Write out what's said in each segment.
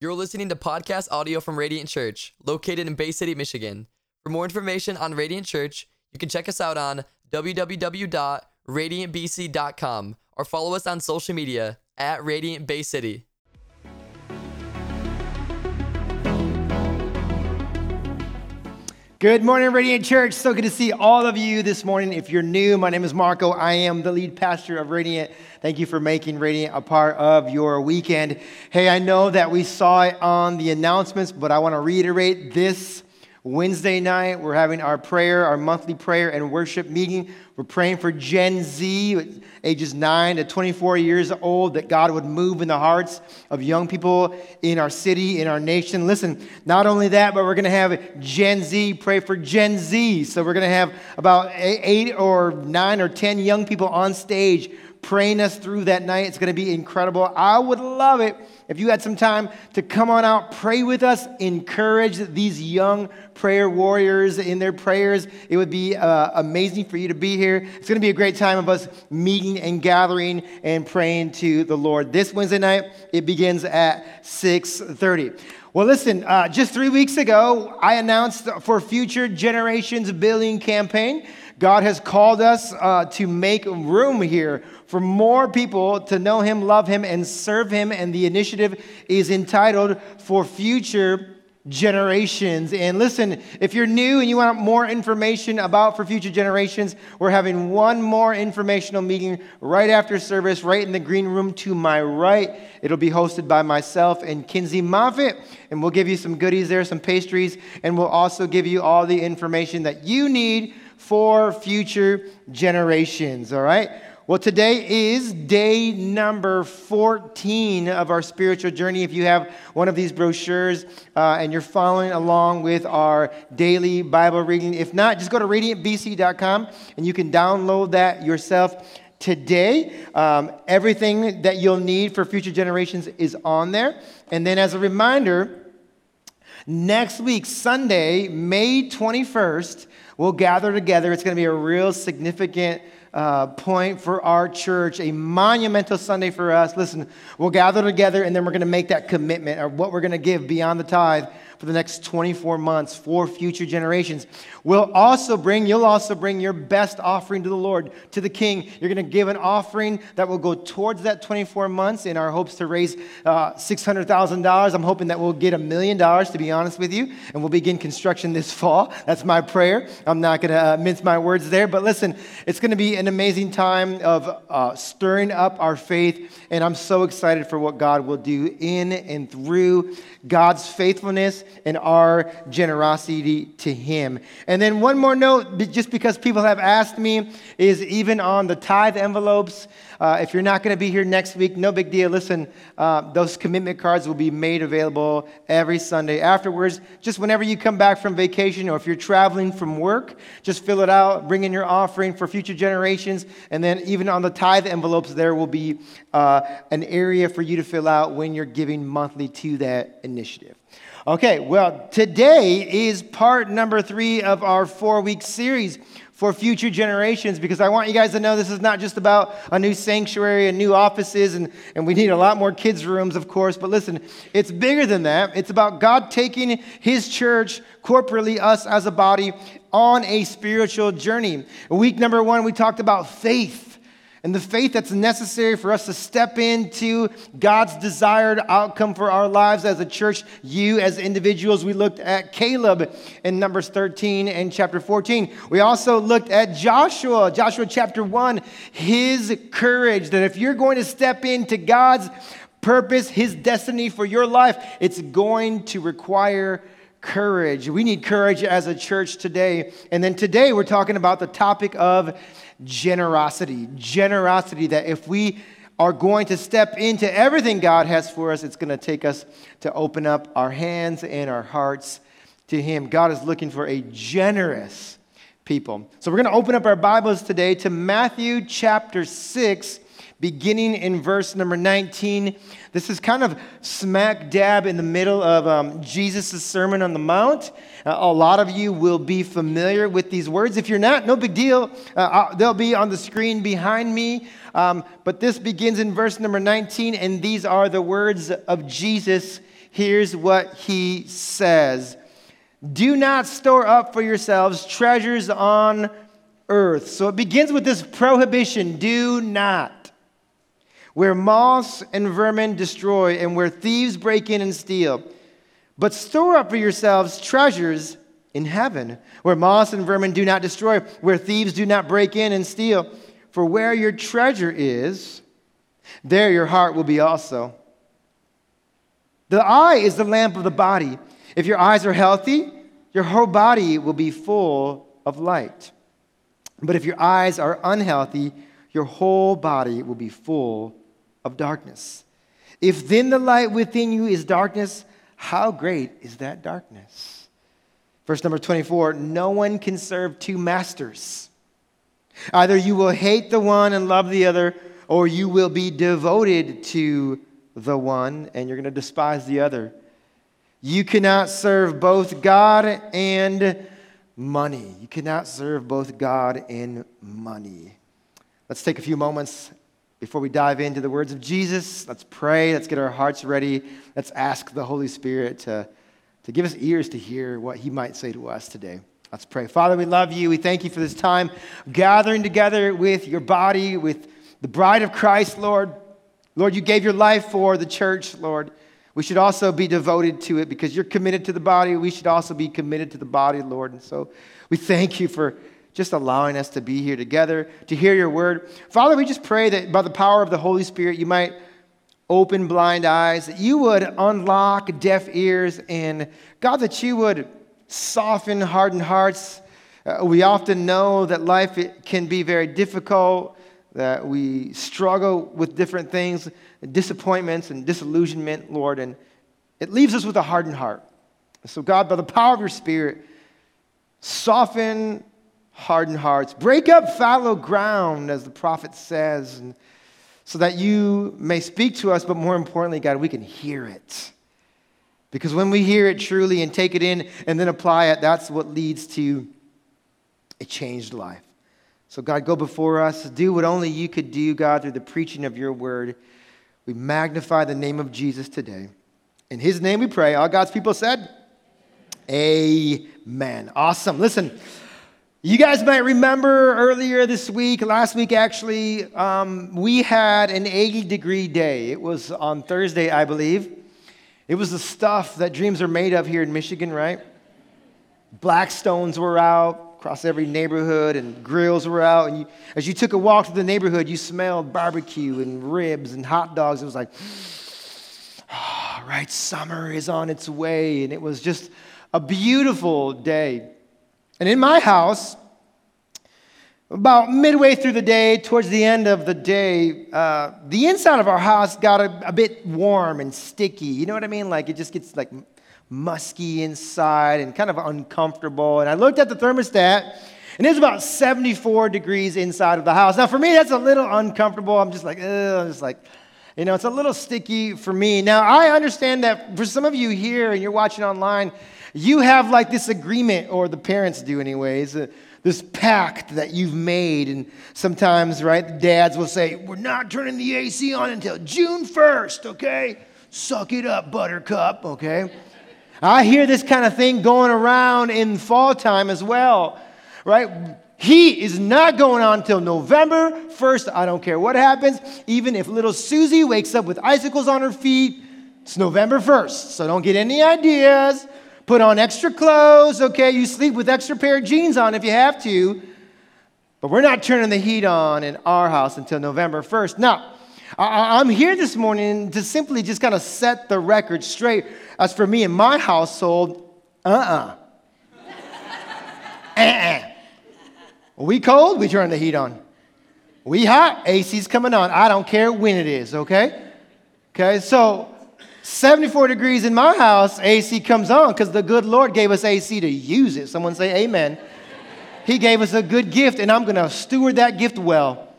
You're listening to podcast audio from Radiant Church, located in Bay City, Michigan. For more information on Radiant Church, you can check us out on www.radiantbc.com or follow us on social media at Radiant Bay City. Good morning, Radiant Church. So good to see all of you this morning. If you're new, my name is Marco. I am the lead pastor of Radiant. Thank you for making Radiant a part of your weekend. Hey, I know that we saw it on the announcements, but I want to reiterate this Wednesday night, we're having our prayer, our monthly prayer and worship meeting. We're praying for Gen Z, ages 9 to 24 years old, that God would move in the hearts of young people in our city, in our nation. Listen, not only that, but we're going to have Gen Z pray for Gen Z. So we're going to have about eight or nine or 10 young people on stage praying us through that night. It's going to be incredible. I would love it if you had some time to come on out, pray with us, encourage these young prayer warriors in their prayers. It would be uh, amazing for you to be here. It's going to be a great time of us meeting and gathering and praying to the Lord. This Wednesday night, it begins at 6:30. Well, listen, uh, just three weeks ago, I announced for Future Generations Building Campaign. God has called us uh, to make room here for more people to know Him, love Him, and serve Him. And the initiative is entitled For Future generations. And listen, if you're new and you want more information about for future generations, we're having one more informational meeting right after service, right in the green room to my right. It'll be hosted by myself and Kinsey Moffitt, and we'll give you some goodies there, some pastries, and we'll also give you all the information that you need for future generations. All right? Well, today is day number 14 of our spiritual journey. If you have one of these brochures uh, and you're following along with our daily Bible reading, if not, just go to radiantbc.com and you can download that yourself today. Um, everything that you'll need for future generations is on there. And then, as a reminder, next week, Sunday, May 21st, we'll gather together. It's going to be a real significant uh, point for our church, a monumental Sunday for us. Listen, we'll gather together and then we're going to make that commitment of what we're going to give beyond the tithe for the next 24 months for future generations. We'll also bring, you'll also bring your best offering to the Lord, to the King. You're going to give an offering that will go towards that 24 months in our hopes to raise uh, $600,000. I'm hoping that we'll get a million dollars, to be honest with you, and we'll begin construction this fall. That's my prayer. I'm not going to uh, mince my words there, but listen, it's going to be an amazing time of uh, stirring up our faith, and I'm so excited for what God will do in and through God's faithfulness and our generosity to Him. And then one more note, just because people have asked me, is even on the tithe envelopes. Uh, if you're not going to be here next week, no big deal. Listen, uh, those commitment cards will be made available every Sunday afterwards. Just whenever you come back from vacation or if you're traveling from work, just fill it out, bring in your offering for future generations. And then even on the tithe envelopes, there will be uh, an area for you to fill out when you're giving monthly to that initiative. Okay, well, today is part number three of our four week series for future generations because I want you guys to know this is not just about a new sanctuary and new offices, and, and we need a lot more kids' rooms, of course. But listen, it's bigger than that. It's about God taking His church, corporately, us as a body, on a spiritual journey. Week number one, we talked about faith and the faith that's necessary for us to step into God's desired outcome for our lives as a church, you as individuals. We looked at Caleb in Numbers 13 and chapter 14. We also looked at Joshua, Joshua chapter 1, his courage that if you're going to step into God's purpose, his destiny for your life, it's going to require courage. We need courage as a church today. And then today we're talking about the topic of generosity. Generosity that if we are going to step into everything God has for us, it's going to take us to open up our hands and our hearts to Him. God is looking for a generous people. So we're going to open up our Bibles today to Matthew chapter 6, beginning in verse number 19. This is kind of smack dab in the middle of um, Jesus' Sermon on the Mount. Uh, a lot of you will be familiar with these words. If you're not, no big deal. Uh, uh, they'll be on the screen behind me. Um, but this begins in verse number 19, and these are the words of Jesus here's what he says Do not store up for yourselves treasures on earth. So it begins with this prohibition do not. Where moths and vermin destroy, and where thieves break in and steal. But store up for yourselves treasures in heaven, where moths and vermin do not destroy, where thieves do not break in and steal. For where your treasure is, there your heart will be also. The eye is the lamp of the body. If your eyes are healthy, your whole body will be full of light. But if your eyes are unhealthy, your whole body will be full of darkness. If then the light within you is darkness, how great is that darkness? Verse number 24 No one can serve two masters. Either you will hate the one and love the other, or you will be devoted to the one and you're going to despise the other. You cannot serve both God and money. You cannot serve both God and money. Let's take a few moments before we dive into the words of Jesus. Let's pray. Let's get our hearts ready. Let's ask the Holy Spirit to, to give us ears to hear what He might say to us today. Let's pray. Father, we love you. We thank you for this time gathering together with your body, with the bride of Christ, Lord. Lord, you gave your life for the church, Lord. We should also be devoted to it because you're committed to the body. We should also be committed to the body, Lord. And so we thank you for just allowing us to be here together, to hear your word. Father, we just pray that by the power of the Holy Spirit, you might open blind eyes, that you would unlock deaf ears, and God, that you would soften hardened hearts. Uh, we often know that life can be very difficult, that we struggle with different things disappointments and disillusionment, Lord, and it leaves us with a hardened heart. So, God, by the power of your Spirit, soften hardened hearts, break up fallow ground, as the prophet says, and so that you may speak to us, but more importantly, God, we can hear it. Because when we hear it truly and take it in and then apply it, that's what leads to a changed life. So, God, go before us. Do what only you could do, God, through the preaching of your word. We magnify the name of Jesus today. In his name we pray. All God's people said, Amen. Awesome. Listen, you guys might remember earlier this week, last week actually, um, we had an 80 degree day. It was on Thursday, I believe. It was the stuff that dreams are made of here in Michigan, right? Blackstones were out, across every neighborhood, and grills were out. And you, as you took a walk through the neighborhood, you smelled barbecue and ribs and hot dogs. It was like, oh, right, summer is on its way. And it was just a beautiful day. And in my house, about midway through the day, towards the end of the day, uh, the inside of our house got a, a, bit warm and sticky. You know what I mean? Like it just gets like musky inside and kind of uncomfortable. And I looked at the thermostat, and it was about 74 degrees inside of the house. Now, for me, that's a little uncomfortable. I'm just like, I'm just like, you know, it's a little sticky for me. Now, I understand that for some of you here and you're watching online, you have like this agreement, or the parents do, anyways. Uh, this pact that you've made. And sometimes, right, the dads will say, We're not turning the AC on until June 1st, okay? Suck it up, buttercup, okay? I hear this kind of thing going around in fall time as well, right? Heat is not going on until November 1st. I don't care what happens. Even if little Susie wakes up with icicles on her feet, it's November 1st. So don't get any ideas. Put on extra clothes, okay? You sleep with extra pair of jeans on if you have to. But we're not turning the heat on in our house until November 1st. Now, I'm here this morning to simply just kind of set the record straight. As for me and my household, uh uh-uh. uh. uh We cold, we turn the heat on. We hot, AC's coming on. I don't care when it is, okay? Okay, so 74 degrees in my house, AC comes on because the good Lord gave us AC to use it. Someone say amen. he gave us a good gift, and I'm going to steward that gift well.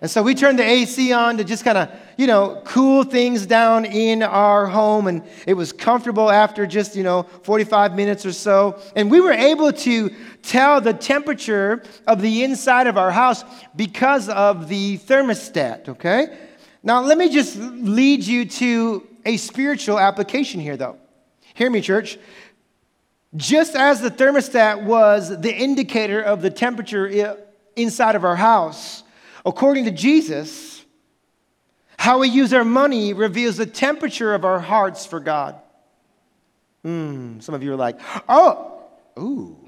And so we turned the AC on to just kind of, you know, cool things down in our home. And it was comfortable after just, you know, 45 minutes or so. And we were able to tell the temperature of the inside of our house because of the thermostat, okay? Now, let me just lead you to a spiritual application here, though. Hear me, church. Just as the thermostat was the indicator of the temperature inside of our house, according to Jesus, how we use our money reveals the temperature of our hearts for God. Hmm, some of you are like, oh, ooh.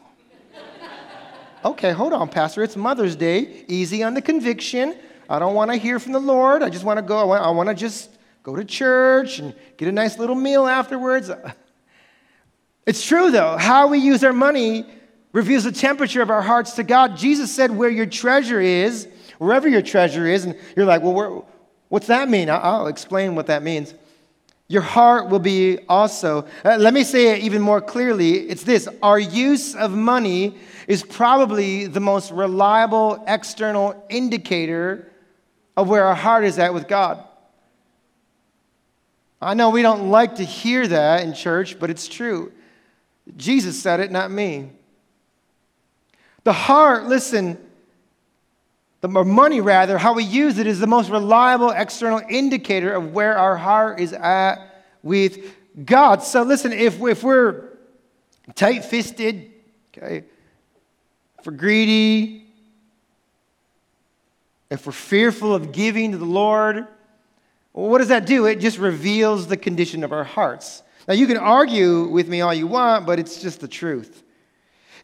Okay, hold on, Pastor. It's Mother's Day. Easy on the conviction. I don't want to hear from the Lord. I just want to go. I want, I to just go to church and get a nice little meal afterwards. It's true, though. How we use our money reveals the temperature of our hearts to God. Jesus said, Where your treasure is, wherever your treasure is, and you're like, Well, where, what's that mean? I'll explain what that means. Your heart will be also. Uh, let me say it even more clearly. It's this our use of money is probably the most reliable external indicator of where our heart is at with God. I know we don't like to hear that in church, but it's true. Jesus said it, not me. The heart, listen, the money rather, how we use it is the most reliable external indicator of where our heart is at with God. So listen, if, if we're tight fisted, okay, if we're greedy, if we're fearful of giving to the Lord, well, what does that do? It just reveals the condition of our hearts. Now, you can argue with me all you want, but it's just the truth.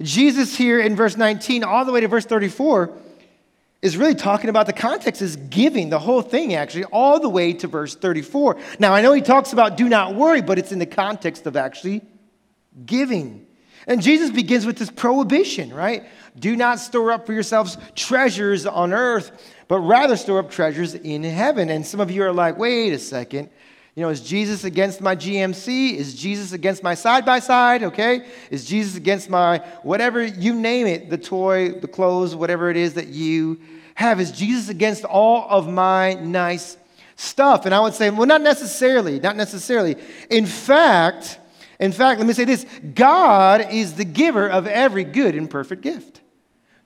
Jesus, here in verse 19, all the way to verse 34, is really talking about the context is giving, the whole thing actually, all the way to verse 34. Now, I know he talks about do not worry, but it's in the context of actually giving. And Jesus begins with this prohibition, right? Do not store up for yourselves treasures on earth, but rather store up treasures in heaven. And some of you are like, wait a second. You know, is Jesus against my GMC? Is Jesus against my side by side? Okay? Is Jesus against my whatever you name it, the toy, the clothes, whatever it is that you have? Is Jesus against all of my nice stuff? And I would say, well, not necessarily, not necessarily. In fact, in fact, let me say this God is the giver of every good and perfect gift.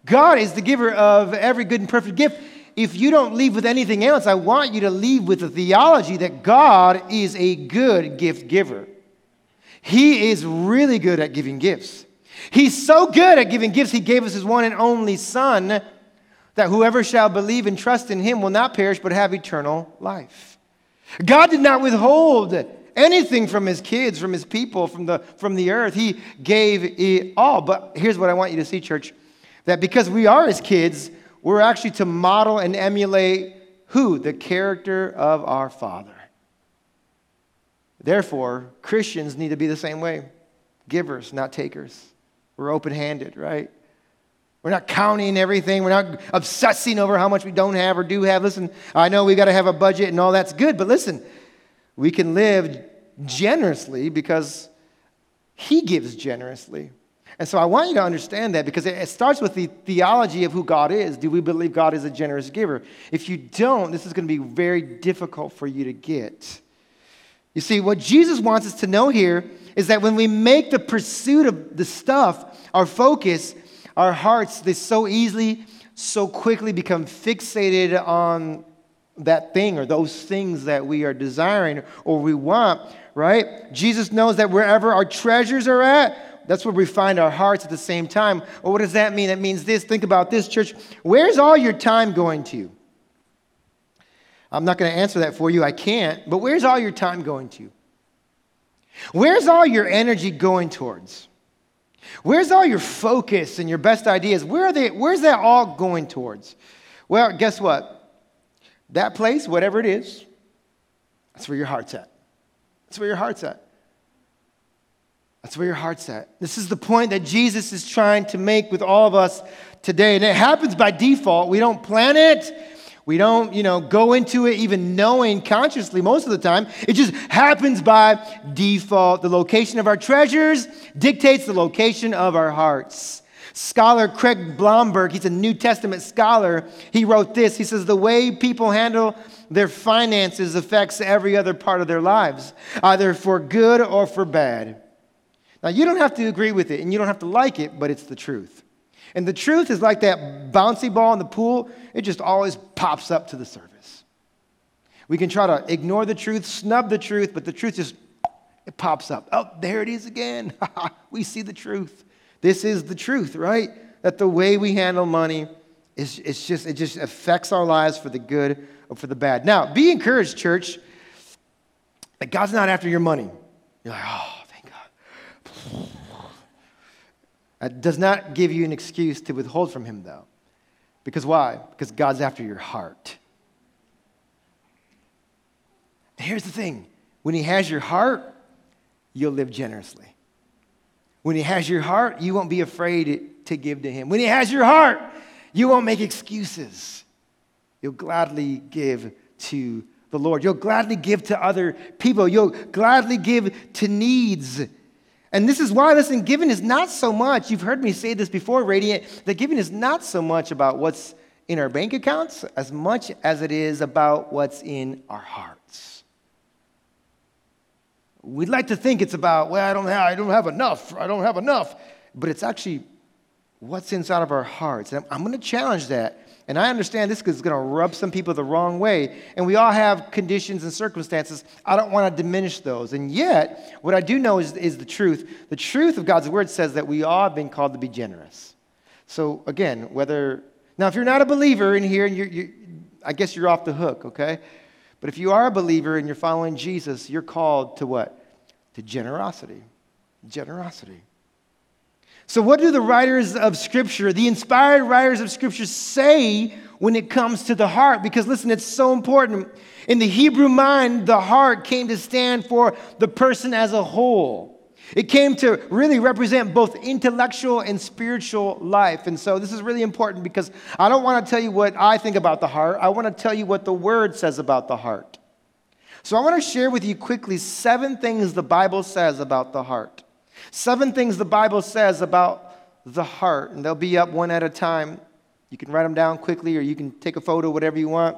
God is the giver of every good and perfect gift if you don't leave with anything else, I want you to leave with the theology that God is a good gift giver. He is really good at giving gifts. He's so good at giving gifts, He gave us His one and only Son, that whoever shall believe and trust in Him will not perish but have eternal life. God did not withhold anything from His kids, from His people, from the, from the earth. He gave it all. But here's what I want you to see, church that because we are His kids, we're actually to model and emulate who? The character of our Father. Therefore, Christians need to be the same way givers, not takers. We're open handed, right? We're not counting everything. We're not obsessing over how much we don't have or do have. Listen, I know we got to have a budget and all that's good, but listen, we can live generously because He gives generously. And so I want you to understand that because it starts with the theology of who God is. Do we believe God is a generous giver? If you don't, this is going to be very difficult for you to get. You see, what Jesus wants us to know here is that when we make the pursuit of the stuff our focus, our hearts, they so easily, so quickly become fixated on that thing or those things that we are desiring or we want, right? Jesus knows that wherever our treasures are at, that's where we find our hearts at the same time. Well, what does that mean? It means this. Think about this, church. Where's all your time going to? I'm not going to answer that for you. I can't. But where's all your time going to? Where's all your energy going towards? Where's all your focus and your best ideas? Where are they, where's that all going towards? Well, guess what? That place, whatever it is, that's where your heart's at. That's where your heart's at. That's where your heart's at. This is the point that Jesus is trying to make with all of us today. And it happens by default. We don't plan it. We don't, you know, go into it even knowing consciously most of the time. It just happens by default. The location of our treasures dictates the location of our hearts. Scholar Craig Blomberg, he's a New Testament scholar, he wrote this. He says, The way people handle their finances affects every other part of their lives, either for good or for bad. Now, you don't have to agree with it and you don't have to like it, but it's the truth. And the truth is like that bouncy ball in the pool, it just always pops up to the surface. We can try to ignore the truth, snub the truth, but the truth just it pops up. Oh, there it is again. we see the truth. This is the truth, right? That the way we handle money is it's just it just affects our lives for the good or for the bad. Now, be encouraged, church, that God's not after your money. You're like, oh. That does not give you an excuse to withhold from Him, though. Because why? Because God's after your heart. Here's the thing when He has your heart, you'll live generously. When He has your heart, you won't be afraid to give to Him. When He has your heart, you won't make excuses. You'll gladly give to the Lord. You'll gladly give to other people. You'll gladly give to needs. And this is why, listen, giving is not so much, you've heard me say this before, Radiant, that giving is not so much about what's in our bank accounts as much as it is about what's in our hearts. We'd like to think it's about, well, I don't have, I don't have enough, I don't have enough. But it's actually what's inside of our hearts. And I'm going to challenge that and I understand this is going to rub some people the wrong way. And we all have conditions and circumstances. I don't want to diminish those. And yet, what I do know is, is the truth. The truth of God's word says that we all have been called to be generous. So, again, whether, now, if you're not a believer in here, and you're, you're, I guess you're off the hook, okay? But if you are a believer and you're following Jesus, you're called to what? To generosity. Generosity. So, what do the writers of Scripture, the inspired writers of Scripture, say when it comes to the heart? Because listen, it's so important. In the Hebrew mind, the heart came to stand for the person as a whole. It came to really represent both intellectual and spiritual life. And so this is really important because I don't want to tell you what I think about the heart. I want to tell you what the word says about the heart. So I want to share with you quickly seven things the Bible says about the heart. Seven things the Bible says about the heart, and they'll be up one at a time. You can write them down quickly or you can take a photo, whatever you want.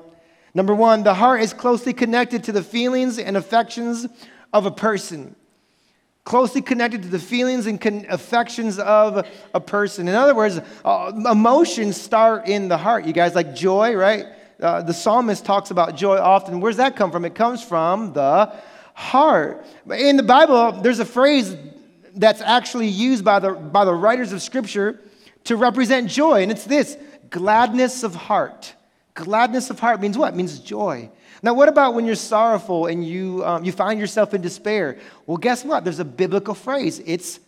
Number one, the heart is closely connected to the feelings and affections of a person. Closely connected to the feelings and con- affections of a person. In other words, uh, emotions start in the heart. You guys like joy, right? Uh, the psalmist talks about joy often. Where's that come from? It comes from the heart. In the Bible, there's a phrase that's actually used by the, by the writers of Scripture to represent joy. And it's this gladness of heart. Gladness of heart means what? It means joy. Now, what about when you're sorrowful and you, um, you find yourself in despair? Well, guess what? There's a biblical phrase it's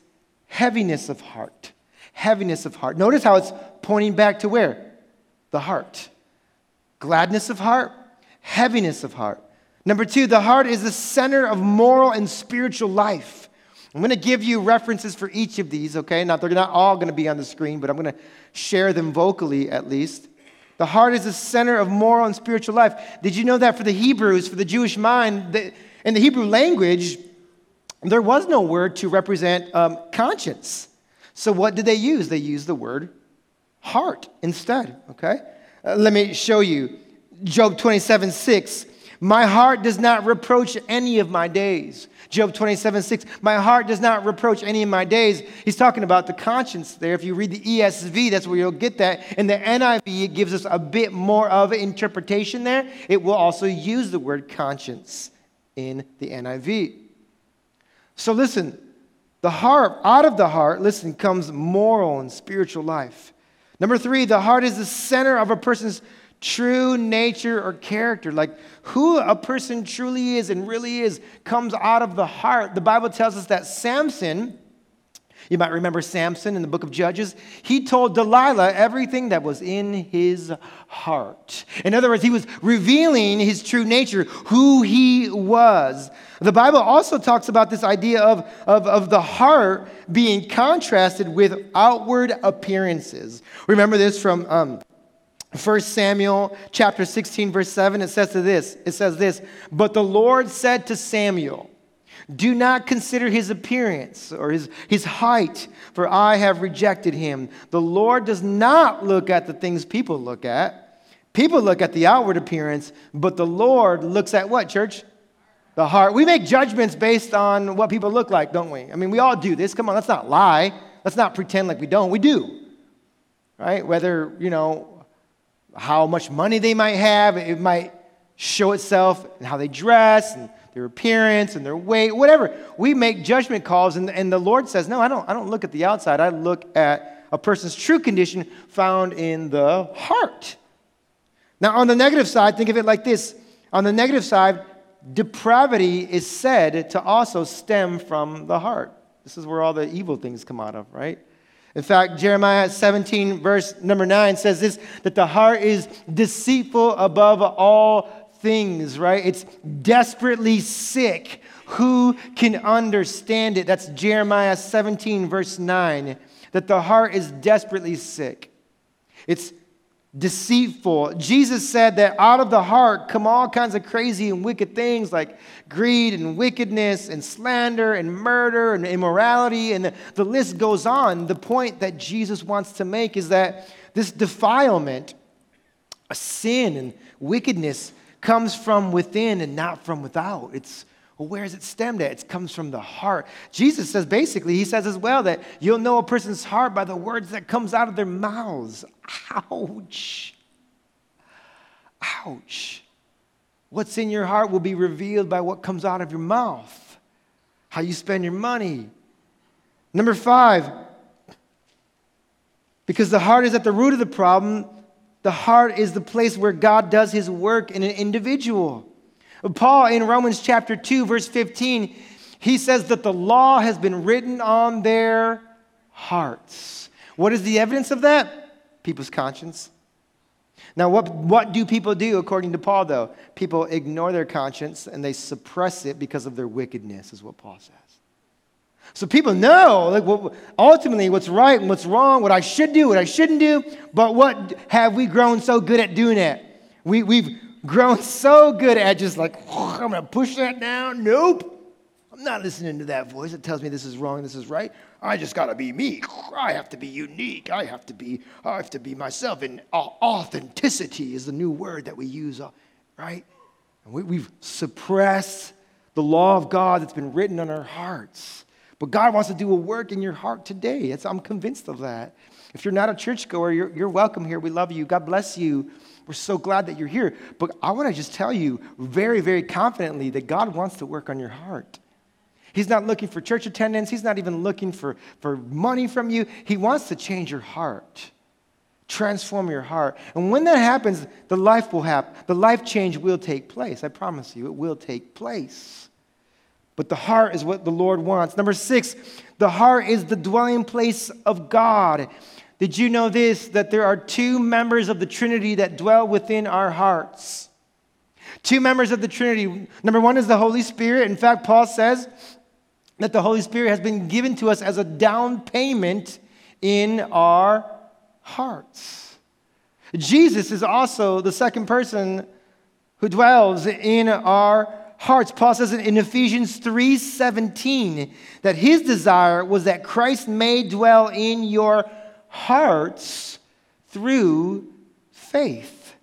heaviness of heart. Heaviness of heart. Notice how it's pointing back to where? The heart. Gladness of heart, heaviness of heart. Number two, the heart is the center of moral and spiritual life. I'm going to give you references for each of these, okay? Now, they're not all going to be on the screen, but I'm going to share them vocally at least. The heart is the center of moral and spiritual life. Did you know that for the Hebrews, for the Jewish mind, the, in the Hebrew language, there was no word to represent um, conscience. So, what did they use? They used the word heart instead, okay? Uh, let me show you. Job 27 6. My heart does not reproach any of my days. Job 27, 6. My heart does not reproach any of my days. He's talking about the conscience there. If you read the ESV, that's where you'll get that. In the NIV, it gives us a bit more of interpretation there. It will also use the word conscience in the NIV. So listen, the heart, out of the heart, listen, comes moral and spiritual life. Number three, the heart is the center of a person's true nature or character, like who a person truly is and really is, comes out of the heart. The Bible tells us that Samson, you might remember Samson in the book of Judges, he told Delilah everything that was in his heart. In other words, he was revealing his true nature, who he was. The Bible also talks about this idea of, of, of the heart being contrasted with outward appearances. Remember this from. Um, 1 Samuel chapter 16 verse 7 it says to this it says this but the Lord said to Samuel do not consider his appearance or his, his height for I have rejected him the Lord does not look at the things people look at. People look at the outward appearance but the Lord looks at what church? The heart. We make judgments based on what people look like don't we? I mean we all do this. Come on let's not lie. Let's not pretend like we don't. We do right? Whether you know how much money they might have. It might show itself in how they dress and their appearance and their weight, whatever. We make judgment calls, and, and the Lord says, No, I don't, I don't look at the outside. I look at a person's true condition found in the heart. Now, on the negative side, think of it like this on the negative side, depravity is said to also stem from the heart. This is where all the evil things come out of, right? In fact, Jeremiah 17, verse number 9 says this that the heart is deceitful above all things, right? It's desperately sick. Who can understand it? That's Jeremiah 17, verse 9. That the heart is desperately sick. It's deceitful. Jesus said that out of the heart come all kinds of crazy and wicked things like greed and wickedness and slander and murder and immorality, and the, the list goes on. The point that Jesus wants to make is that this defilement, a sin and wickedness, comes from within and not from without. It's well, where is it stemmed at? It comes from the heart. Jesus says basically, he says as well that you'll know a person's heart by the words that comes out of their mouths. Ouch. Ouch. What's in your heart will be revealed by what comes out of your mouth. How you spend your money. Number five, because the heart is at the root of the problem, the heart is the place where God does his work in an individual. Paul in Romans chapter 2, verse 15, he says that the law has been written on their hearts. What is the evidence of that? People's conscience. Now, what, what do people do according to Paul, though? People ignore their conscience and they suppress it because of their wickedness, is what Paul says. So people know, like, what, ultimately, what's right and what's wrong, what I should do, what I shouldn't do, but what have we grown so good at doing it? We, we've, grown so good at just like, oh, I'm going to push that down. Nope. I'm not listening to that voice that tells me this is wrong, this is right. I just got to be me. I have to be unique. I have to be, I have to be myself. And authenticity is the new word that we use, uh, right? And we, we've suppressed the law of God that's been written on our hearts. But God wants to do a work in your heart today. I'm convinced of that. If you're not a churchgoer, you're, you're welcome here. We love you. God bless you. We're so glad that you're here. But I want to just tell you very, very confidently that God wants to work on your heart. He's not looking for church attendance. He's not even looking for, for money from you. He wants to change your heart, transform your heart. And when that happens, the life will happen. The life change will take place. I promise you, it will take place. But the heart is what the Lord wants. Number six, the heart is the dwelling place of God. Did you know this? That there are two members of the Trinity that dwell within our hearts. Two members of the Trinity. Number one is the Holy Spirit. In fact, Paul says that the Holy Spirit has been given to us as a down payment in our hearts. Jesus is also the second person who dwells in our hearts. Paul says in Ephesians 3:17 that his desire was that Christ may dwell in your hearts through faith.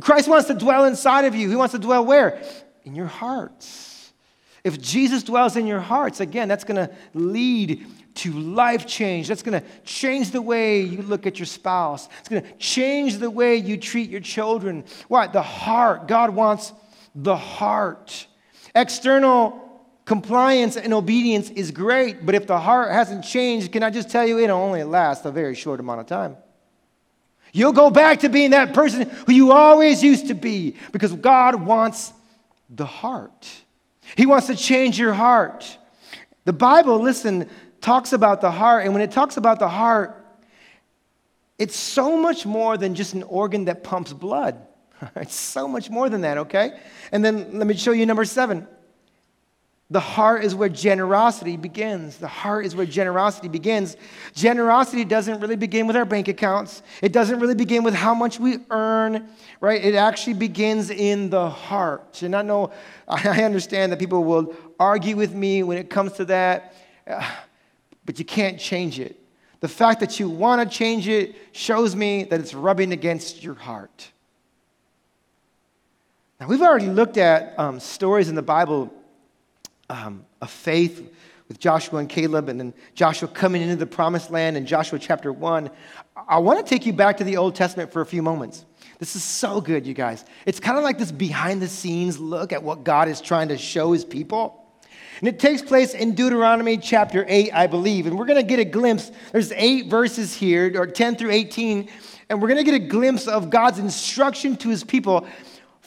Christ wants to dwell inside of you. He wants to dwell where? In your hearts. If Jesus dwells in your hearts, again, that's going to lead to life change. That's going to change the way you look at your spouse. It's going to change the way you treat your children. Why? The heart. God wants the heart. External Compliance and obedience is great, but if the heart hasn't changed, can I just tell you, it'll only last a very short amount of time. You'll go back to being that person who you always used to be because God wants the heart. He wants to change your heart. The Bible, listen, talks about the heart, and when it talks about the heart, it's so much more than just an organ that pumps blood. It's so much more than that, okay? And then let me show you number seven. The heart is where generosity begins. The heart is where generosity begins. Generosity doesn't really begin with our bank accounts. It doesn't really begin with how much we earn, right? It actually begins in the heart. And I know, I understand that people will argue with me when it comes to that, but you can't change it. The fact that you want to change it shows me that it's rubbing against your heart. Now, we've already looked at um, stories in the Bible um, of faith with Joshua and Caleb, and then Joshua coming into the promised land in Joshua chapter 1. I want to take you back to the Old Testament for a few moments. This is so good, you guys. It's kind of like this behind the scenes look at what God is trying to show his people. And it takes place in Deuteronomy chapter 8, I believe. And we're going to get a glimpse. There's eight verses here, or 10 through 18. And we're going to get a glimpse of God's instruction to his people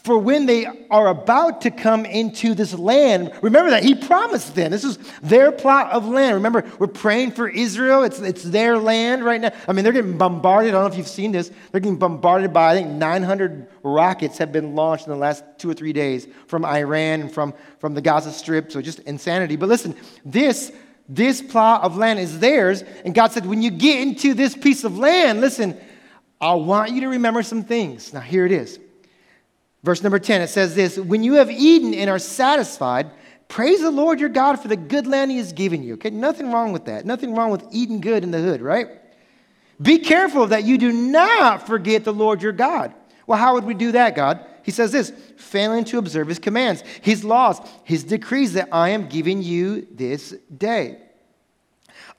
for when they are about to come into this land. Remember that he promised them. This is their plot of land. Remember, we're praying for Israel. It's, it's their land right now. I mean, they're getting bombarded. I don't know if you've seen this. They're getting bombarded by, I think, 900 rockets have been launched in the last two or three days from Iran and from, from the Gaza Strip. So just insanity. But listen, this, this plot of land is theirs. And God said, when you get into this piece of land, listen, I want you to remember some things. Now, here it is. Verse number 10, it says this When you have eaten and are satisfied, praise the Lord your God for the good land he has given you. Okay, nothing wrong with that. Nothing wrong with eating good in the hood, right? Be careful that you do not forget the Lord your God. Well, how would we do that, God? He says this failing to observe his commands, his laws, his decrees that I am giving you this day.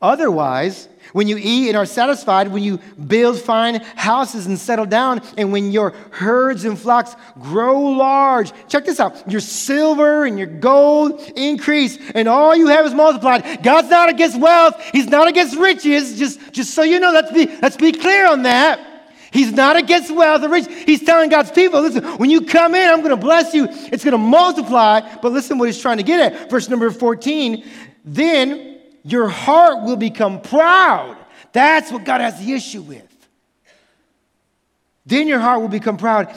Otherwise, when you eat and are satisfied, when you build fine houses and settle down, and when your herds and flocks grow large, check this out your silver and your gold increase, and all you have is multiplied. God's not against wealth, He's not against riches. Just, just so you know, let's be, let's be clear on that. He's not against wealth or rich. He's telling God's people, listen, when you come in, I'm going to bless you. It's going to multiply. But listen what he's trying to get at. Verse number 14. Then your heart will become proud. That's what God has the issue with. Then your heart will become proud,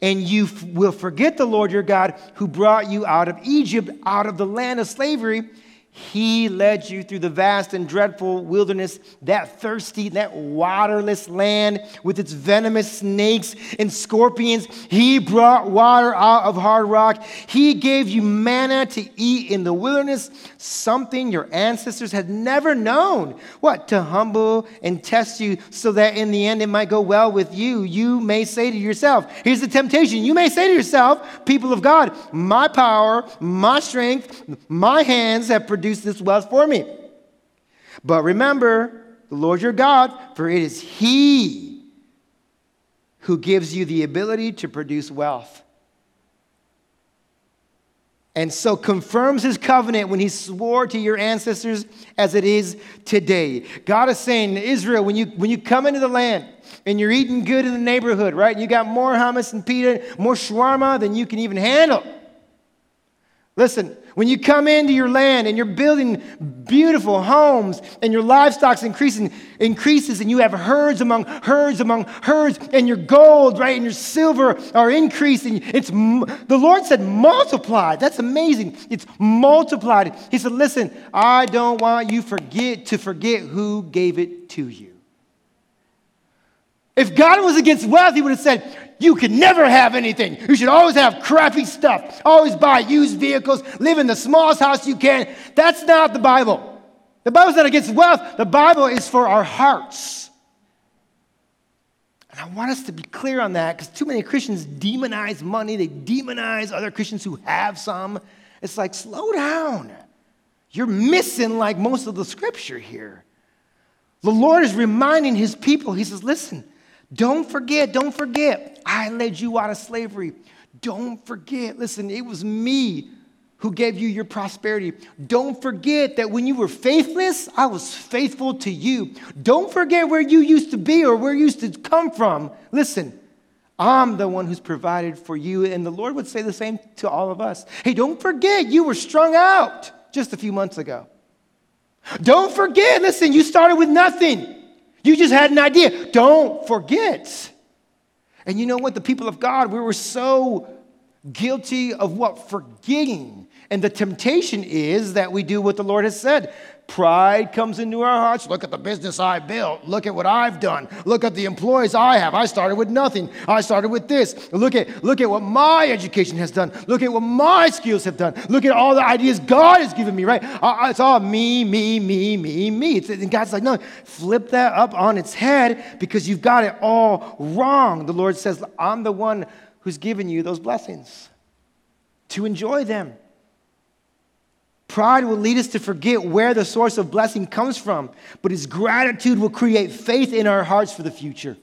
and you f- will forget the Lord your God who brought you out of Egypt, out of the land of slavery he led you through the vast and dreadful wilderness, that thirsty, that waterless land with its venomous snakes and scorpions. He brought water out of hard rock. He gave you manna to eat in the wilderness, something your ancestors had never known. What? To humble and test you so that in the end it might go well with you. You may say to yourself, here's the temptation. You may say to yourself, people of God, my power, my strength, my hands have produced produce this wealth for me. But remember the Lord your God, for it is He who gives you the ability to produce wealth. And so confirms his covenant when he swore to your ancestors as it is today. God is saying Israel, when you, when you come into the land and you're eating good in the neighborhood, right? And you got more hummus and pita, more shawarma than you can even handle. Listen, when you come into your land and you're building beautiful homes and your livestock's increasing increases and you have herds among herds among herds and your gold, right, and your silver are increasing. It's the Lord said multiplied. That's amazing. It's multiplied. He said, "Listen, I don't want you forget to forget who gave it to you." If God was against wealth, he would have said, you can never have anything. You should always have crappy stuff. Always buy used vehicles. Live in the smallest house you can. That's not the Bible. The Bible's not against wealth. The Bible is for our hearts. And I want us to be clear on that because too many Christians demonize money. They demonize other Christians who have some. It's like, slow down. You're missing like most of the scripture here. The Lord is reminding his people, he says, listen, don't forget, don't forget, I led you out of slavery. Don't forget, listen, it was me who gave you your prosperity. Don't forget that when you were faithless, I was faithful to you. Don't forget where you used to be or where you used to come from. Listen, I'm the one who's provided for you. And the Lord would say the same to all of us. Hey, don't forget you were strung out just a few months ago. Don't forget, listen, you started with nothing. You just had an idea. Don't forget. And you know what? The people of God, we were so guilty of what? Forgetting. And the temptation is that we do what the Lord has said. Pride comes into our hearts. Look at the business I built. Look at what I've done. Look at the employees I have. I started with nothing. I started with this. Look at, look at what my education has done. Look at what my skills have done. Look at all the ideas God has given me, right? Uh, uh, it's all me, me, me, me, me. And God's like, no, flip that up on its head because you've got it all wrong. The Lord says, I'm the one who's given you those blessings to enjoy them. Pride will lead us to forget where the source of blessing comes from, but his gratitude will create faith in our hearts for the future.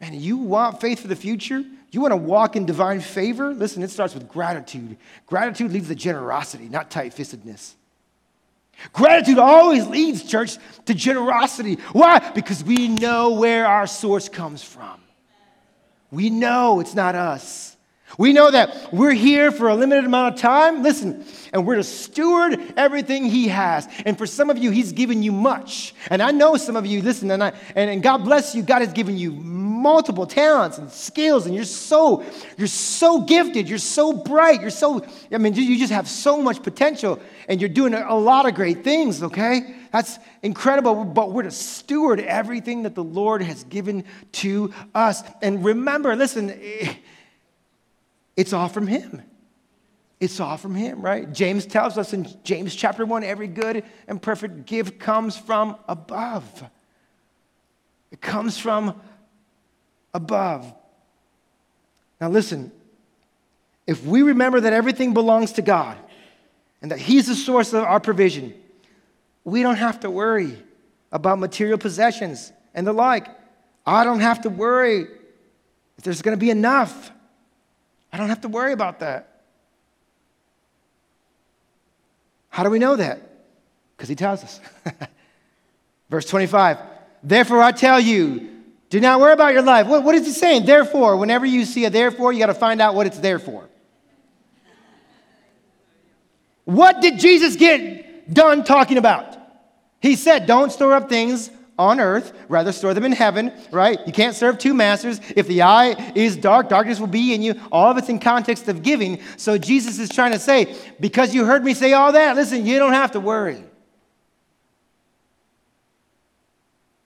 Man, you want faith for the future? You want to walk in divine favor? Listen, it starts with gratitude. Gratitude leads to generosity, not tight fistedness. Gratitude always leads, church, to generosity. Why? Because we know where our source comes from. We know it's not us. We know that we're here for a limited amount of time. Listen, and we're to steward everything He has. And for some of you, He's given you much. And I know some of you, listen, and, I, and, and God bless you, God has given you multiple talents and skills, and you're so, you're so gifted, you're so bright, you're so, I mean, you just have so much potential, and you're doing a lot of great things, okay? That's incredible, but we're to steward everything that the Lord has given to us. And remember, listen, it's all from Him. It's all from Him, right? James tells us in James chapter 1 every good and perfect gift comes from above. It comes from above. Now, listen, if we remember that everything belongs to God and that He's the source of our provision, we don't have to worry about material possessions and the like. I don't have to worry if there's going to be enough. I don't have to worry about that. How do we know that? Because he tells us. Verse 25 Therefore, I tell you, do not worry about your life. What, what is he saying? Therefore, whenever you see a therefore, you got to find out what it's there for. What did Jesus get done talking about? He said, Don't store up things on earth, rather store them in heaven, right? You can't serve two masters. If the eye is dark, darkness will be in you. All of it's in context of giving. So Jesus is trying to say, because you heard me say all that, listen, you don't have to worry.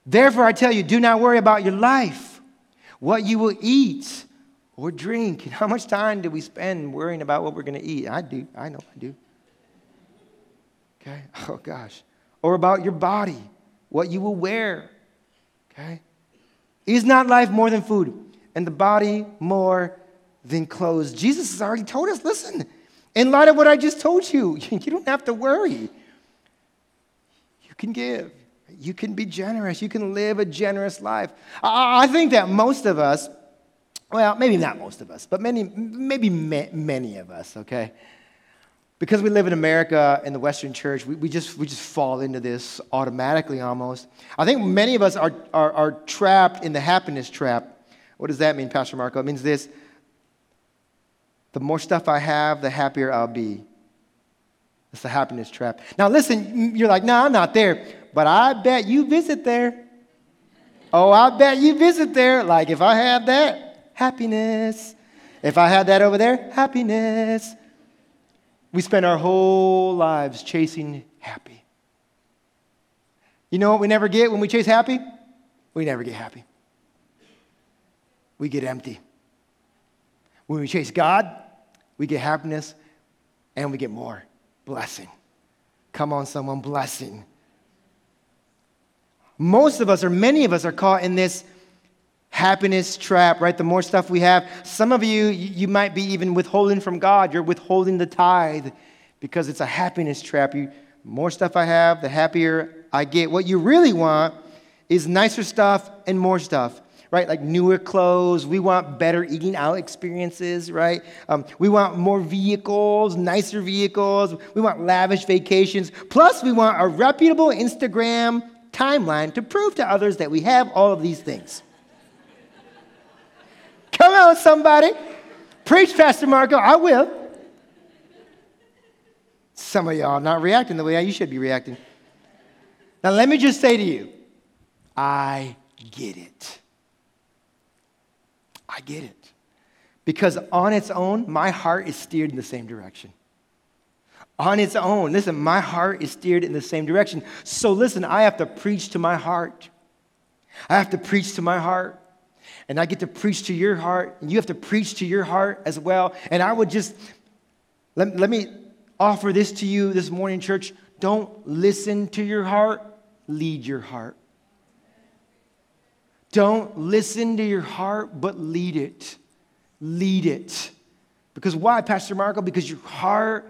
Therefore, I tell you, do not worry about your life, what you will eat or drink. How much time do we spend worrying about what we're going to eat? I do. I know I do. Okay? Oh, gosh. Or about your body what you will wear. Okay? Is not life more than food, and the body more than clothes? Jesus has already told us listen, in light of what I just told you, you don't have to worry. You can give, you can be generous, you can live a generous life. I think that most of us, well, maybe not most of us, but many, maybe many of us, okay? Because we live in America in the Western church, we, we, just, we just fall into this automatically almost. I think many of us are, are, are trapped in the happiness trap. What does that mean, Pastor Marco? It means this the more stuff I have, the happier I'll be. It's the happiness trap. Now, listen, you're like, no, I'm not there. But I bet you visit there. Oh, I bet you visit there. Like, if I have that, happiness. If I had that over there, happiness. We spend our whole lives chasing happy. You know what we never get when we chase happy? We never get happy. We get empty. When we chase God, we get happiness and we get more blessing. Come on, someone, blessing. Most of us, or many of us, are caught in this happiness trap, right? The more stuff we have, some of you, you might be even withholding from God. You're withholding the tithe because it's a happiness trap. You, more stuff I have, the happier I get. What you really want is nicer stuff and more stuff right? Like newer clothes. We want better eating out experiences, right? Um, we want more vehicles, nicer vehicles. We want lavish vacations. Plus, we want a reputable Instagram timeline to prove to others that we have all of these things. Come on, somebody. Preach, Pastor Marco. I will. Some of y'all not reacting the way you should be reacting. Now, let me just say to you I get it. I get it. Because on its own, my heart is steered in the same direction. On its own, listen, my heart is steered in the same direction. So, listen, I have to preach to my heart. I have to preach to my heart and I get to preach to your heart, and you have to preach to your heart as well. And I would just, let, let me offer this to you this morning, church. Don't listen to your heart, lead your heart. Don't listen to your heart, but lead it. Lead it. Because why, Pastor Marco? Because your heart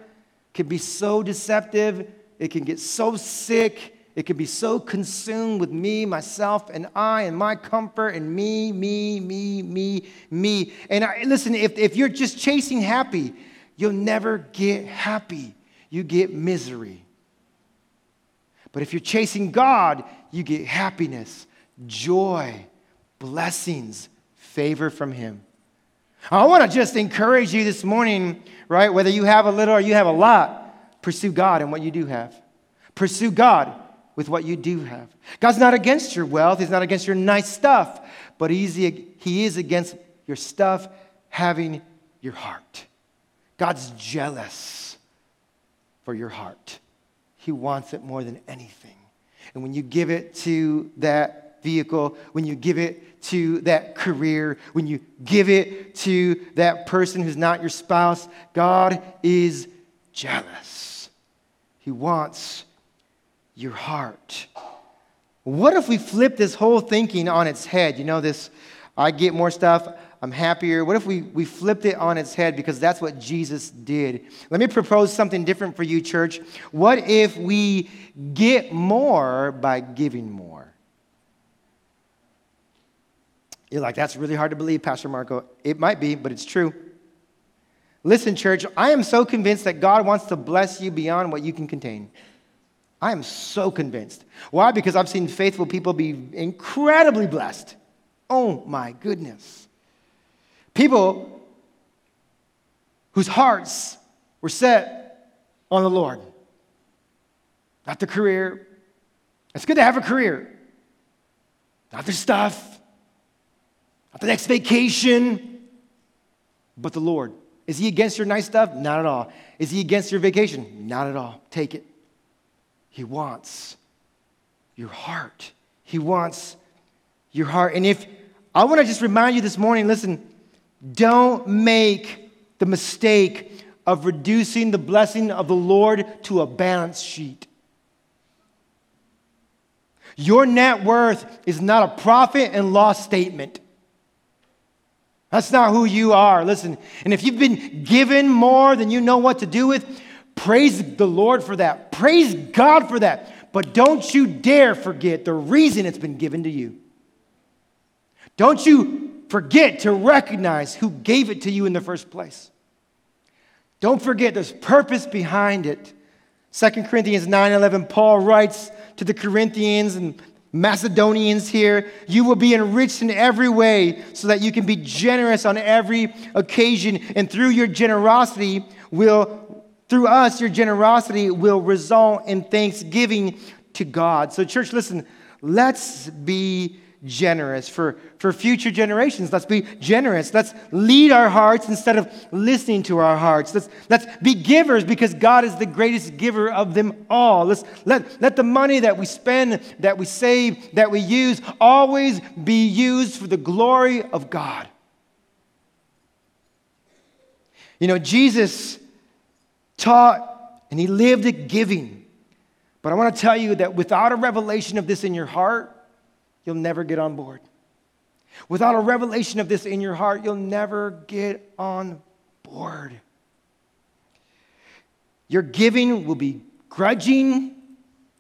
can be so deceptive, it can get so sick, it can be so consumed with me, myself, and I, and my comfort, and me, me, me, me, me. And I, listen, if, if you're just chasing happy, you'll never get happy. You get misery. But if you're chasing God, you get happiness, joy, blessings, favor from Him. I want to just encourage you this morning, right? Whether you have a little or you have a lot, pursue God in what you do have. Pursue God with what you do have. God's not against your wealth, He's not against your nice stuff, but He's, He is against your stuff having your heart. God's jealous for your heart, He wants it more than anything. And when you give it to that vehicle, when you give it to that career, when you give it to that person who's not your spouse, God is jealous. He wants your heart. What if we flip this whole thinking on its head? You know, this, I get more stuff, I'm happier. What if we, we flipped it on its head because that's what Jesus did? Let me propose something different for you, church. What if we get more by giving more? You're like, that's really hard to believe, Pastor Marco. It might be, but it's true. Listen, church, I am so convinced that God wants to bless you beyond what you can contain. I am so convinced. Why? Because I've seen faithful people be incredibly blessed. Oh my goodness. People whose hearts were set on the Lord, not the career. It's good to have a career, not the stuff, not the next vacation, but the Lord. Is he against your nice stuff? Not at all. Is he against your vacation? Not at all. Take it. He wants your heart. He wants your heart. And if I want to just remind you this morning listen, don't make the mistake of reducing the blessing of the Lord to a balance sheet. Your net worth is not a profit and loss statement. That's not who you are. Listen, and if you've been given more than you know what to do with, Praise the Lord for that. Praise God for that. But don't you dare forget the reason it's been given to you. Don't you forget to recognize who gave it to you in the first place. Don't forget there's purpose behind it. 2 Corinthians 9:11 Paul writes to the Corinthians and Macedonians here, you will be enriched in every way so that you can be generous on every occasion and through your generosity will through us, your generosity will result in thanksgiving to God. So, church, listen, let's be generous for, for future generations. Let's be generous. Let's lead our hearts instead of listening to our hearts. Let's, let's be givers because God is the greatest giver of them all. Let's let, let the money that we spend, that we save, that we use always be used for the glory of God. You know, Jesus taught, and he lived at giving. But I want to tell you that without a revelation of this in your heart, you'll never get on board. Without a revelation of this in your heart, you'll never get on board. Your giving will be grudging,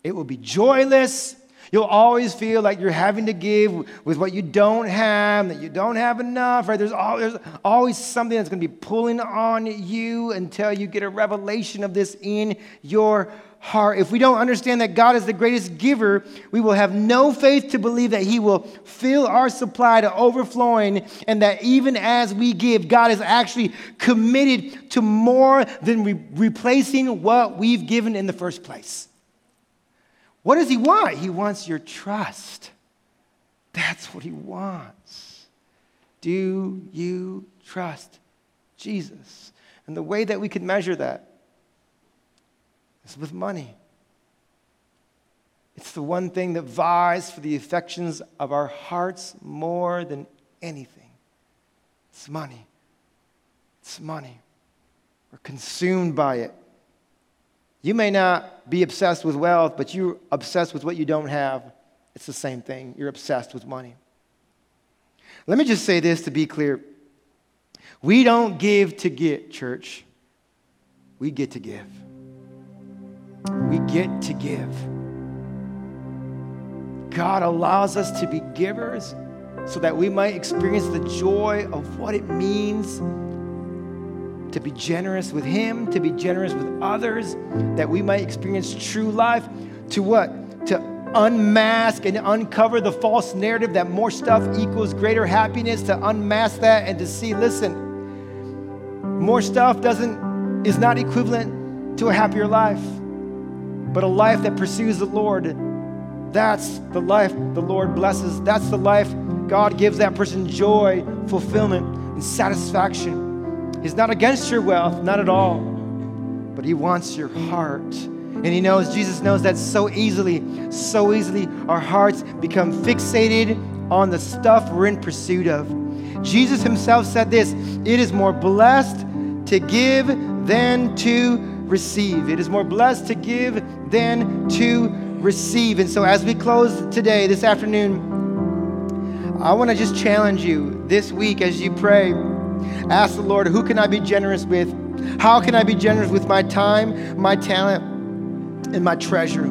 it will be joyless, You'll always feel like you're having to give with what you don't have, that you don't have enough, right? There's, there's always something that's going to be pulling on you until you get a revelation of this in your heart. If we don't understand that God is the greatest giver, we will have no faith to believe that He will fill our supply to overflowing, and that even as we give, God is actually committed to more than re- replacing what we've given in the first place. What does he want? He wants your trust. That's what he wants. Do you trust Jesus? And the way that we can measure that is with money. It's the one thing that vies for the affections of our hearts more than anything. It's money. It's money. We're consumed by it. You may not be obsessed with wealth, but you're obsessed with what you don't have. It's the same thing. You're obsessed with money. Let me just say this to be clear. We don't give to get, church. We get to give. We get to give. God allows us to be givers so that we might experience the joy of what it means to be generous with Him, to be generous with others, that we might experience true life. To what? To unmask and uncover the false narrative that more stuff equals greater happiness, to unmask that and to see, listen, more stuff doesn't is not equivalent to a happier life. But a life that pursues the Lord, that's the life the Lord blesses. That's the life God gives that person joy, fulfillment, and satisfaction. He's not against your wealth, not at all. But He wants your heart. And He knows, Jesus knows that so easily, so easily our hearts become fixated on the stuff we're in pursuit of. Jesus Himself said this it is more blessed to give than to receive. It is more blessed to give than to receive. And so, as we close today, this afternoon, I want to just challenge you this week as you pray. Ask the Lord, who can I be generous with? How can I be generous with my time, my talent, and my treasure?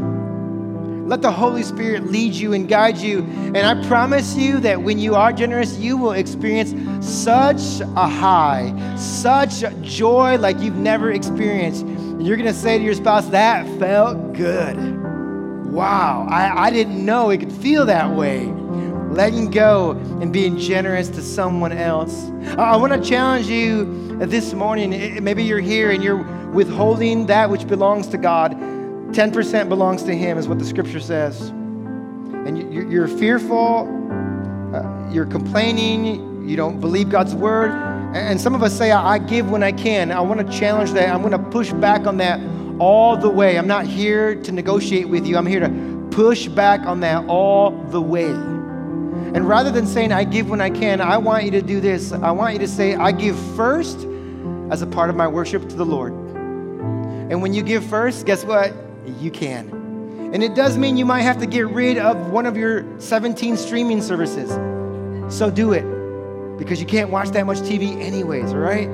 Let the Holy Spirit lead you and guide you. And I promise you that when you are generous, you will experience such a high, such joy like you've never experienced. You're going to say to your spouse, That felt good. Wow, I, I didn't know it could feel that way. Letting go and being generous to someone else. I want to challenge you this morning. Maybe you're here and you're withholding that which belongs to God 10% belongs to Him, is what the scripture says. And you're fearful, uh, you're complaining, you don't believe God's word. And some of us say, I give when I can. I want to challenge that. I'm going to push back on that all the way. I'm not here to negotiate with you, I'm here to push back on that all the way. And rather than saying, I give when I can, I want you to do this. I want you to say, I give first as a part of my worship to the Lord. And when you give first, guess what? you can. And it does mean you might have to get rid of one of your 17 streaming services. So do it because you can't watch that much TV anyways, all right?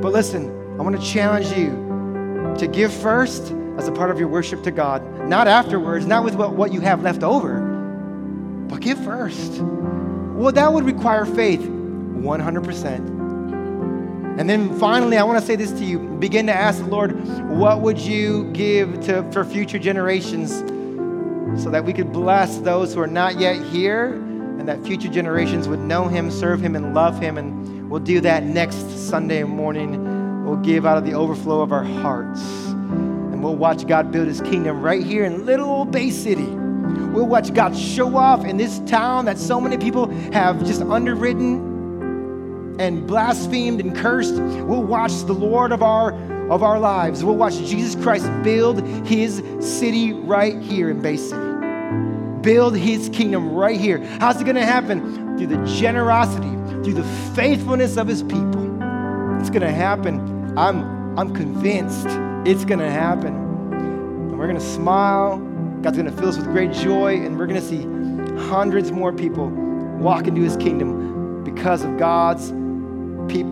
But listen, I want to challenge you to give first as a part of your worship to God, not afterwards, not with what, what you have left over, but give first. Well, that would require faith, 100%. And then finally, I want to say this to you. Begin to ask the Lord, what would you give to, for future generations so that we could bless those who are not yet here and that future generations would know Him, serve Him, and love Him. And we'll do that next Sunday morning. We'll give out of the overflow of our hearts. And we'll watch God build His kingdom right here in little old Bay City. We'll watch God show off in this town that so many people have just underwritten and blasphemed and cursed, we'll watch the Lord of our of our lives. We'll watch Jesus Christ build his city right here in Bay City. Build his kingdom right here. How's it going to happen? Through the generosity, through the faithfulness of his people. It's going to happen. I'm I'm convinced it's going to happen. And we're going to smile. God's going to fill us with great joy and we're going to see hundreds more people walk into his kingdom because of God's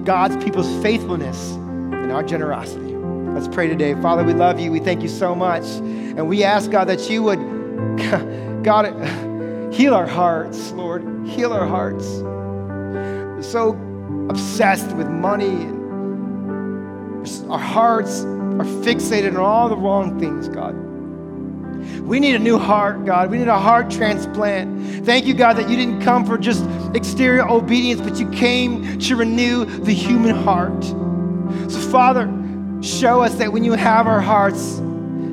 God's people's faithfulness and our generosity. Let's pray today. Father, we love you. We thank you so much. And we ask, God, that you would, God, heal our hearts, Lord. Heal our hearts. We're so obsessed with money. Our hearts are fixated on all the wrong things, God. We need a new heart, God. We need a heart transplant. Thank you, God, that you didn't come for just exterior obedience, but you came to renew the human heart. So, Father, show us that when you have our hearts,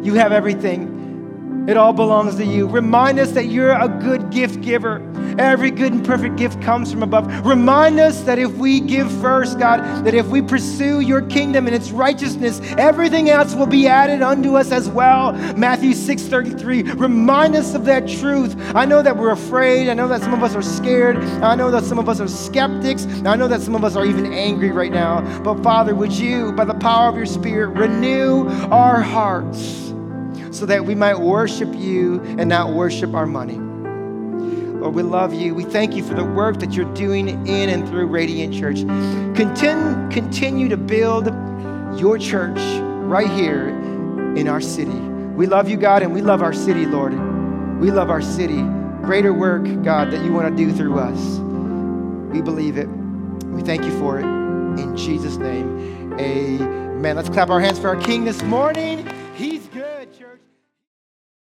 you have everything. It all belongs to you. Remind us that you're a good gift giver. Every good and perfect gift comes from above. Remind us that if we give first, God, that if we pursue your kingdom and its righteousness, everything else will be added unto us as well. Matthew 6:33. Remind us of that truth. I know that we're afraid. I know that some of us are scared. I know that some of us are skeptics. I know that some of us are even angry right now. But Father, would you, by the power of your Spirit, renew our hearts? so that we might worship you and not worship our money. Lord, we love you. We thank you for the work that you're doing in and through Radiant Church. Continue, continue to build your church right here in our city. We love you, God, and we love our city, Lord. We love our city greater work, God, that you want to do through us. We believe it. We thank you for it. In Jesus' name, amen. Let's clap our hands for our King this morning. He's good.